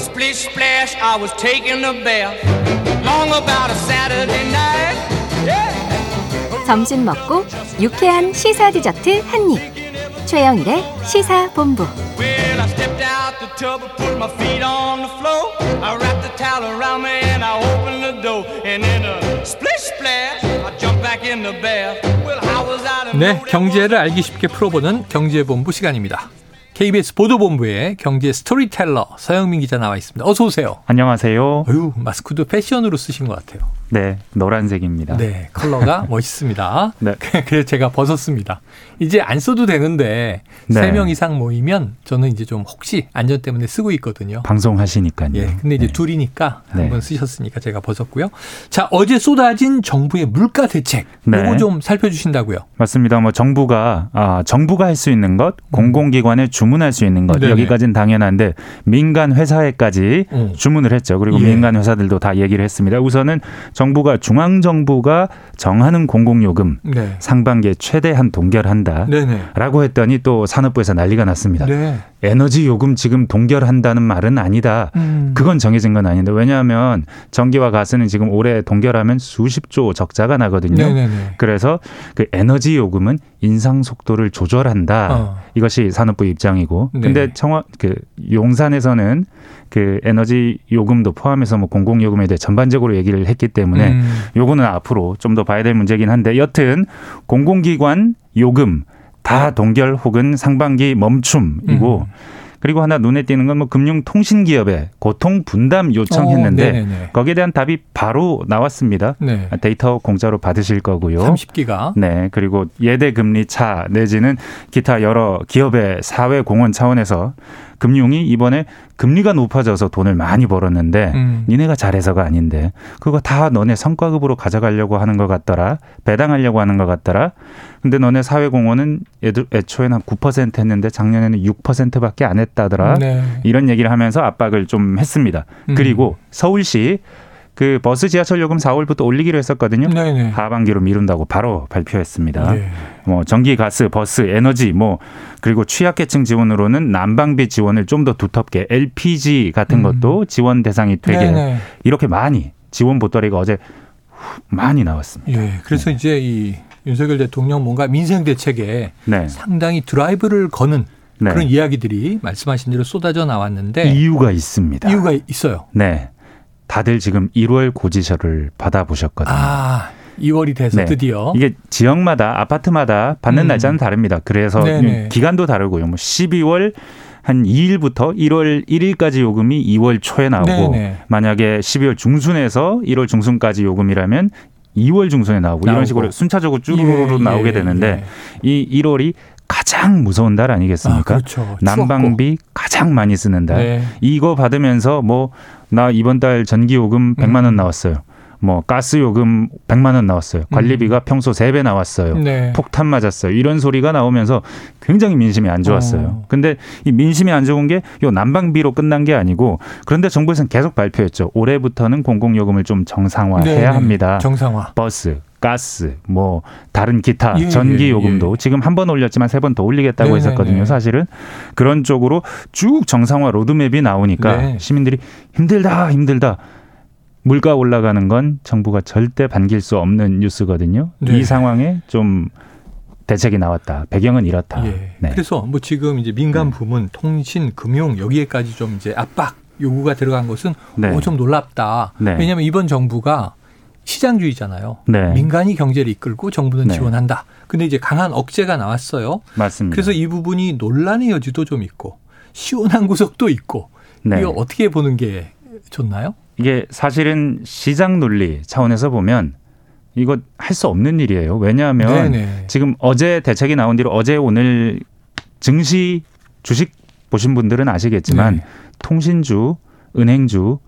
Splish splash, I was taking a bath. Long about a Saturday night. Yeah. 점심 먹고 유쾌한 시사 디저트 한 입. 최영일의 시사 본부. Well, I stepped out the tub and put my feet on the floor. I wrapped the towel around me and I opened the door. And in a splish splash, I jumped back in the bath. Well, how was I to 네, 경제를 알기 쉽게 풀어보는 경제본부 시간입니다. KBS 보도본부의 경제 스토리텔러 서영민 기자 나와 있습니다. 어서 오세요. 안녕하세요. 어유 마스크도 패션으로 쓰신 것 같아요. 네, 노란색입니다. 네, 컬러가 멋있습니다. 네. 그래서 제가 벗었습니다. 이제 안 써도 되는데 네. 세명 이상 모이면 저는 이제 좀 혹시 안전 때문에 쓰고 있거든요. 방송하시니까요. 예, 근데 이제 네. 둘이니까 네. 한번 쓰셨으니까 제가 벗었고요. 자, 어제 쏟아진 정부의 물가 대책 네. 요거 좀 살펴주신다고요. 맞습니다. 뭐 정부가 아, 정부가 할 수 있는 것, 공공기관에 주문할 수 있는 것 음. 네네. 여기까지는 당연한데 민간 회사에까지 음. 주문을 했죠. 그리고 예. 민간 회사들도 다 얘기를 했습니다. 우선은 정부가 중앙 정부가 정하는 공공요금 네. 상반기에 최대한 동결한다. 네네. 라고 했더니 또 산업부에서 난리가 났습니다. 네. 에너지 요금 지금 동결한다는 말은 아니다. 음. 그건 정해진 건 아닌데 왜냐하면 전기와 가스는 지금 올해 동결하면 수십조 적자가 나거든요. 네네네. 그래서 그 에너지 요금은 인상 속도를 조절한다. 어. 이것이 산업부 입장이고. 네. 근데 청와 그 용산에서는 그 에너지 요금도 포함해서 뭐 공공 요금에 대해 전반적으로 얘기를 했기 때문에 음. 요거는 앞으로 좀 더 봐야 될 문제긴 한데 여튼 공공기관 요금 다 동결 혹은 상반기 멈춤이고 음. 그리고 하나 눈에 띄는 건 뭐 금융통신기업에 고통 분담 어, 요청했는데 네네네. 거기에 대한 답이 바로 나왔습니다. 네. 데이터 공짜로 받으실 거고요. 30기가. 네, 그리고 예대 금리 차 내지는 기타 여러 기업의 사회 공헌 차원에서 금융이 이번에 금리가 높아져서 돈을 많이 벌었는데 음. 니네가 잘해서가 아닌데 그거 다 너네 성과급으로 가져가려고 하는 것 같더라 배당하려고 하는 것 같더라 근데 너네 사회 공헌은 애들 애초에는 한 9% 했는데 작년에는 6%밖에 안 했다더라 네. 이런 얘기를 하면서 압박을 좀 했습니다 음. 그리고 서울시 그 버스 지하철 요금 4월부터 올리기로 했었거든요 네네. 하반기로 미룬다고 바로 발표했습니다. 네. 뭐 전기, 가스, 버스, 에너지 뭐 그리고 취약계층 지원으로는 난방비 지원을 좀 더 두텁게 LPG 같은 음. 것도 지원 대상이 되게 네네. 이렇게 많이 지원 보따리가 어제 후- 많이 나왔습니다. 예. 그래서 이제 이 윤석열 대통령 뭔가 민생 대책에 네. 상당히 드라이브를 거는 네. 그런 이야기들이 말씀하신 대로 쏟아져 나왔는데 이유가 있습니다. 이유가 있어요. 네. 다들 지금 1월 고지서를 받아보셨거든요. 아, 2월이 돼서 네. 드디어 이게 지역마다 아파트마다 받는 음. 날짜는 다릅니다. 그래서 네네. 기간도 다르고요. 뭐 12월 한 2일부터 1월 1일까지 요금이 2월 초에 나오고 네네. 만약에 12월 중순에서 1월 중순까지 요금이라면 2월 중순에 나오고, 나오고. 이런 식으로 순차적으로 쭈루루 예, 나오게 예, 되는데 예. 이 1월이 가장 무서운 달 아니겠습니까? 아, 그렇죠. 난방비 가장 많이 쓰는 달. 네. 이거 받으면서 뭐 나 이번 달 전기 요금 100만 원 음. 나왔어요. 뭐 가스 요금 100만 원 나왔어요. 관리비가 평소 3배 나왔어요. 네. 폭탄 맞았어요. 이런 소리가 나오면서 굉장히 민심이 안 좋았어요. 어. 근데 이 민심이 안 좋은 게 요 난방비로 끝난 게 아니고 그런데 정부에서는 계속 발표했죠. 올해부터는 공공 요금을 좀 정상화해야 네네. 합니다. 정상화. 버스, 가스, 뭐 다른 기타 예, 전기 예, 요금도 예. 지금 한 번 올렸지만 세 번 더 올리겠다고 네네네. 했었거든요. 사실은 그런 쪽으로 쭉 정상화 로드맵이 나오니까 네. 시민들이 힘들다 힘들다. 물가 올라가는 건 정부가 절대 반길 수 없는 뉴스거든요. 네. 이 상황에 좀 대책이 나왔다. 배경은 이렇다. 예. 네. 그래서 뭐 지금 이제 민간 부문, 통신, 금융 여기에까지 좀 이제 압박 요구가 들어간 것은 네. 어, 좀 놀랍다. 네. 왜냐하면 이번 정부가 시장주의잖아요. 네. 민간이 경제를 이끌고 정부는 네. 지원한다. 근데 이제 강한 억제가 나왔어요. 맞습니다. 그래서 이 부분이 논란의 여지도 좀 있고 시원한 구석도 있고 네. 이거 어떻게 보는 게 좋나요? 이게 사실은 시장 논리 차원에서 보면 이거 할 수 없는 일이에요. 왜냐하면 네네. 지금 어제 대책이 나온 뒤로 어제 오늘 증시 주식 보신 분들은 아시겠지만 네. 통신주, 은행주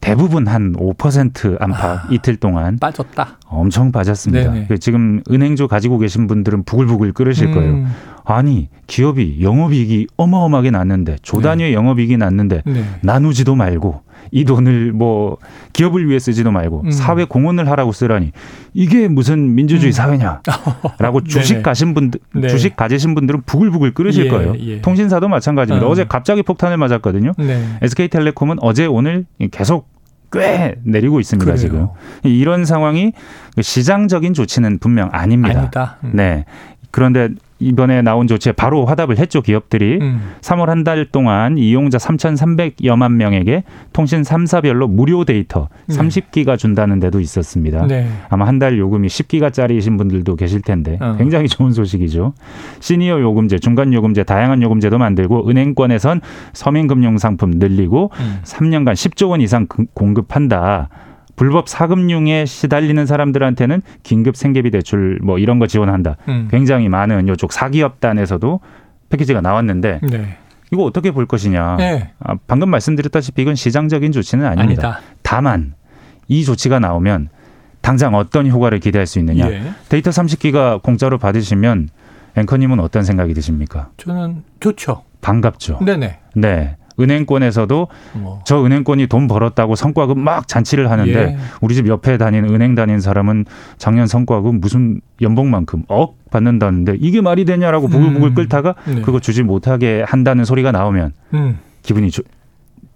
대부분 한 5% 안팎 아. 이틀 동안 빠졌다. 엄청 빠졌습니다. 네네. 그 지금 은행주 가지고 계신 분들은 부글부글 끓으실 거예요. 음, 아니 기업이 영업이익이 어마어마하게 났는데 조 단위의 영업이익이 났는데 네. 나누지도 말고 이 돈을 뭐 기업을 위해 쓰지도 말고 음. 사회 공헌을 하라고 쓰라니 이게 무슨 민주주의 사회냐라고 주식. 가신 분들 네. 주식 가지신 분들은 부글부글 끓으실 예, 거예요. 예. 통신사도 마찬가지입니다. 어. 어제 갑자기 폭탄을 맞았거든요. 네. SK텔레콤은 어제 오늘 계속 꽤 내리고 있습니다. 그래요. 지금 이런 상황이 시장적인 조치는 분명 아닙니다. 아니다. 음. 네. 그런데 이번에 나온 조치에 바로 화답을 했죠 기업들이. 음. 3월 한 달 동안 이용자 3,300여만 명에게 통신 3사별로 무료 데이터 네. 30기가 준다는 데도 있었습니다. 네. 아마 한 달 요금이 10기가짜리이신 분들도 계실 텐데 어. 굉장히 좋은 소식이죠. 시니어 요금제, 중간 요금제, 다양한 요금제도 만들고 은행권에선 서민금융 상품 늘리고 음. 3년간 10조 원 이상 금- 공급한다. 불법 사금융에 시달리는 사람들한테는 긴급 생계비 대출 뭐 이런 거 지원한다. 음. 굉장히 많은 요쪽 사기업단에서도 패키지가 나왔는데 네. 이거 어떻게 볼 것이냐. 네. 아, 방금 말씀드렸다시피 이건 시장적인 조치는 아닙니다. 아니다. 다만 이 조치가 나오면 당장 어떤 효과를 기대할 수 있느냐. 예. 데이터 30기가 공짜로 받으시면 앵커님은 어떤 생각이 드십니까? 저는 좋죠. 반갑죠. 네네. 네. 은행권에서도 뭐. 저 은행권이 돈 벌었다고 성과급 막 잔치를 하는데 예. 우리 집 옆에 다니는 은행 다니는 사람은 작년 성과급 무슨 연봉만큼 억 받는다는데 이게 말이 되냐라고 부글부글 음. 끓다가 네. 그거 주지 못하게 한다는 소리가 나오면 음. 기분이 좋,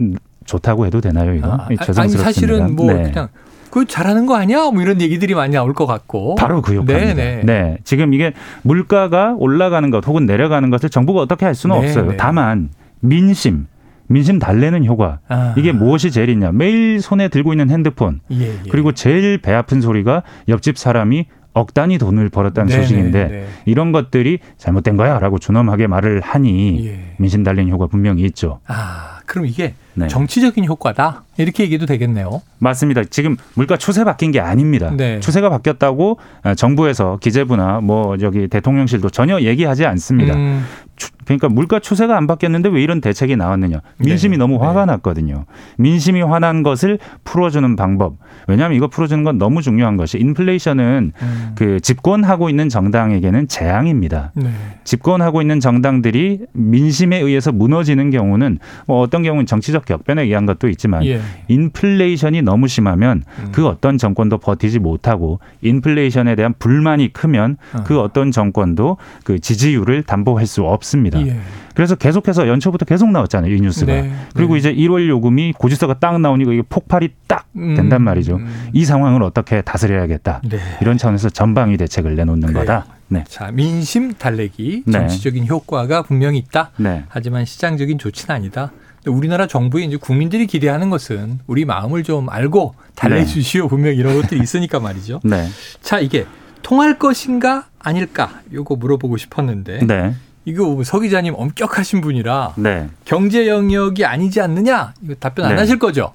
음, 좋다고 해도 되나요 이거? 아, 이 아니 죄송스럽습니다. 사실은 뭐 네. 그냥 그 잘하는 거 아니야? 뭐 이런 얘기들이 많이 나올 것 같고. 바로 그 효과입니다. 네네. 네, 지금 이게 물가가 올라가는 것 혹은 내려가는 것을 정부가 어떻게 할 수는 네, 없어요. 네. 다만 민심, 민심 달래는 효과 아. 이게 무엇이 제일 있냐? 매일 손에 들고 있는 핸드폰 예, 예. 그리고 제일 배 아픈 소리가 옆집 사람이 억 단위 돈을 벌었다는 네네, 소식인데 네. 이런 것들이 잘못된 거야라고 준엄하게 말을 하니 예. 민심 달리는 효과 분명히 있죠. 아, 그럼 이게 네. 정치적인 효과다. 이렇게 얘기도 되겠네요. 맞습니다. 지금 물가 추세 바뀐 게 아닙니다. 네. 추세가 바뀌었다고 어, 정부에서 기재부나 뭐 저기 대통령실도 전혀 얘기하지 않습니다. 음, 추- 그러니까 물가 추세가 안 바뀌었는데 왜 이런 대책이 나왔느냐? 민심이 네. 너무 화가 네. 났거든요. 민심이 화난 것을 풀어주는 방법. 왜냐하면 이거 풀어주는 건 너무 중요한 것이 인플레이션은 음. 그 집권하고 있는 정당에게는 재앙입니다. 네. 집권하고 있는 정당들이 민심에 의해서 무너지는 경우는 뭐 어떤 경우는 정치적 격변에 의한 것도 있지만 예. 인플레이션이 너무 심하면 음. 그 어떤 정권도 버티지 못하고 인플레이션에 대한 불만이 크면 어. 그 어떤 정권도 그 지지율을 담보할 수 없습니다. 예. 그래서 계속해서 연초부터 계속 나왔잖아요 이 뉴스가. 네. 그리고 네. 이제 1월 요금이 고지서가 딱 나오니까 이게 폭발이 딱 음. 된단 말이죠. 음. 이 상황을 어떻게 다스려야겠다. 네. 이런 차원에서 전방위 대책을 내놓는 그래요. 거다. 네. 자, 민심 달래기 네. 정치적인 효과가 분명히 있다. 네. 하지만 시장적인 조치는 아니다. 우리나라 정부에 이제 국민들이 기대하는 것은 우리 마음을 좀 알고 달래주시오. 분명히 이런 것들이 있으니까 말이죠. 네. 자, 이게 통할 것인가 아닐까? 요거 물어보고 싶었는데 네. 이거 서 기자님 엄격하신 분이라 네. 경제 영역이 아니지 않느냐? 이거 답변 안 네. 하실 거죠?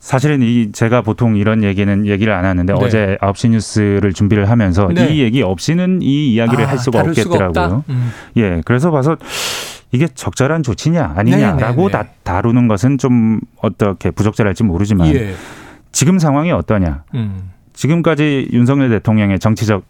사실은 이 제가 보통 이런 얘기는 얘기를 안 하는데 네. 어제 9시 뉴스를 준비를 하면서 네. 이 얘기 없이는 이 이야기를 아, 할 수가 없겠더라고요. 없다? 음. 예. 그래서 봐서 이게 적절한 조치냐 아니냐라고 네, 네, 다, 네. 다루는 것은 좀 어떻게 부적절할지 모르지만 예. 지금 상황이 어떠냐. 음. 지금까지 윤석열 대통령의 정치적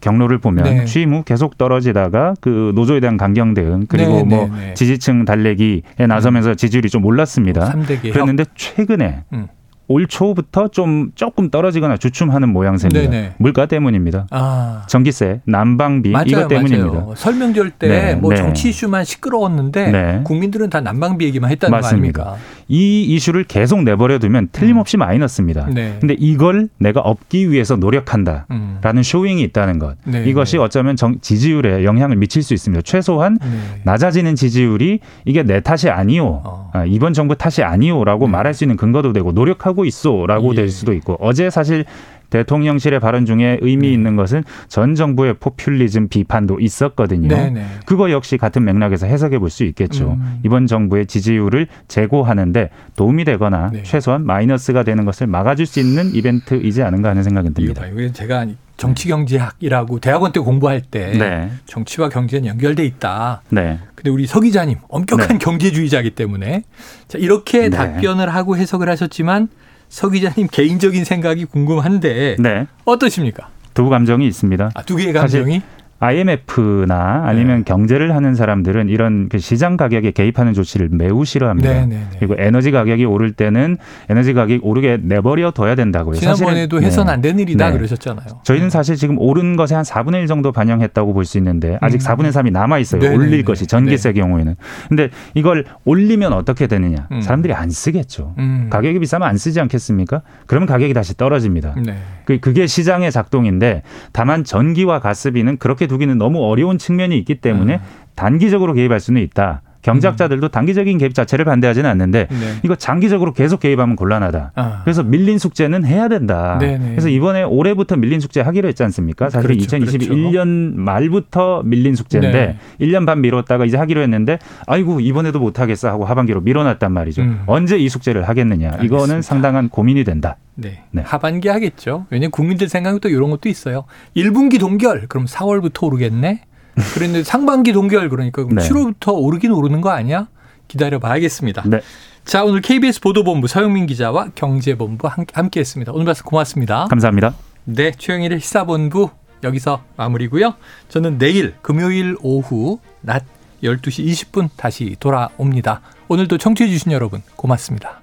경로를 보면 네. 취임 후 계속 떨어지다가 그 노조에 대한 강경 대응 그리고 네, 뭐 네, 네. 지지층 달래기에 나서면서 지지율이 좀 올랐습니다. 그랬는데 최근에 음. 올 초부터 좀 조금 떨어지거나 주춤하는 모양새입니다. 네네. 물가 때문입니다. 아. 전기세, 난방비 맞아요, 이것 때문입니다. 맞아요. 설명절 때 네, 뭐 네. 정치 이슈만 시끄러웠는데 네. 국민들은 다 난방비 얘기만 했다는 맞습니다. 거 아닙니까? 이 이슈를 계속 내버려 두면 틀림없이 마이너스입니다. 네. 근데 이걸 내가 업기 위해서 노력한다. 음. 라는 쇼잉이 있다는 것. 네, 이것이 네. 어쩌면 정- 지지율에 영향을 미칠 수 있습니다. 최소한 네. 낮아지는 지지율이 이게 내 탓이 아니오. 어. 아, 이번 정부 탓이 아니오라고 네. 말할 수 있는 근거도 되고 노력하고 있어라고 예. 될 수도 있고 어제 사실 대통령실의 발언 중에 의미 네. 있는 것은 전 정부의 포퓰리즘 비판도 있었거든요. 네네. 그거 역시 같은 맥락에서 해석해 볼 수 있겠죠. 음. 이번 정부의 지지율을 제고하는데 도움이 되거나 네. 최소한 마이너스가 되는 것을 막아줄 수 있는 이벤트이지 않은가 하는 생각은 이거 듭니다. 이게 제가 정치경제학이라고 대학원 때 공부할 때 네. 정치와 경제는 연결돼 있다. 네. 근데 우리 서 기자님 엄격한 네. 경제주의자이기 때문에 자, 이렇게 네. 답변을 하고 해석을 하셨지만 서 기자님 개인적인 생각이 궁금한데 네. 어떠십니까? 두 감정이 있습니다. 아, 두 개의 감정이 IMF나 아니면 네. 경제를 하는 사람들은 이런 그 시장 가격에 개입하는 조치를 매우 싫어합니다. 네, 네, 네. 그리고 에너지 가격이 오를 때는 에너지 가격이 오르게 내버려 둬야 된다고요. 지난번에도 네. 안 되는 일이다 네. 그러셨잖아요. 저희는 사실 지금 오른 것에 한 4분의 1 정도 반영했다고 볼 수 있는데 아직 음. 4분의 3이 남아 있어요. 올릴 것이 전기세 경우에는. 근데 이걸 올리면 어떻게 되느냐? 음. 사람들이 안 쓰겠죠. 음. 가격이 비싸면 안 쓰지 않겠습니까? 그러면 가격이 다시 떨어집니다. 네. 그- 그게 시장의 작동인데 다만 전기와 가스비는 그렇게 두기는 너무 어려운 측면이 있기 때문에 음. 단기적으로 개입할 수는 있다. 경제학자들도 단기적인 개입 자체를 반대하지는 않는데 네. 이거 장기적으로 계속 개입하면 곤란하다. 아. 그래서 밀린 숙제는 해야 된다. 네네. 그래서 이번에 올해부터 밀린 숙제 하기로 했지 않습니까? 사실 그렇죠, 2021년 말부터 밀린 숙제인데 네. 1년 반 미뤘다가 이제 하기로 했는데 아이고 이번에도 못 하겠어 하고 하반기로 밀어놨단 말이죠. 음. 언제 이 숙제를 하겠느냐? 알겠습니다. 이거는 상당한 고민이 된다. 네. 네. 하반기 하겠죠. 왜냐면 국민들 생각에 또 이런 것도 있어요. 1분기 동결 그럼 4월부터 오르겠네. 그런데 상반기 동결 그러니까 그럼 네. 7월부터 오르긴 오르는 거 아니야? 기다려 봐야겠습니다. 네. 자, 오늘 KBS 보도본부 서영민 기자와 경제본부 함께 했습니다. 오늘 말씀 고맙습니다. 감사합니다. 네, 최영일의 시사본부 여기서 마무리고요. 저는 내일 금요일 오후 낮 12시 20분 다시 돌아옵니다. 오늘도 청취해 주신 여러분 고맙습니다.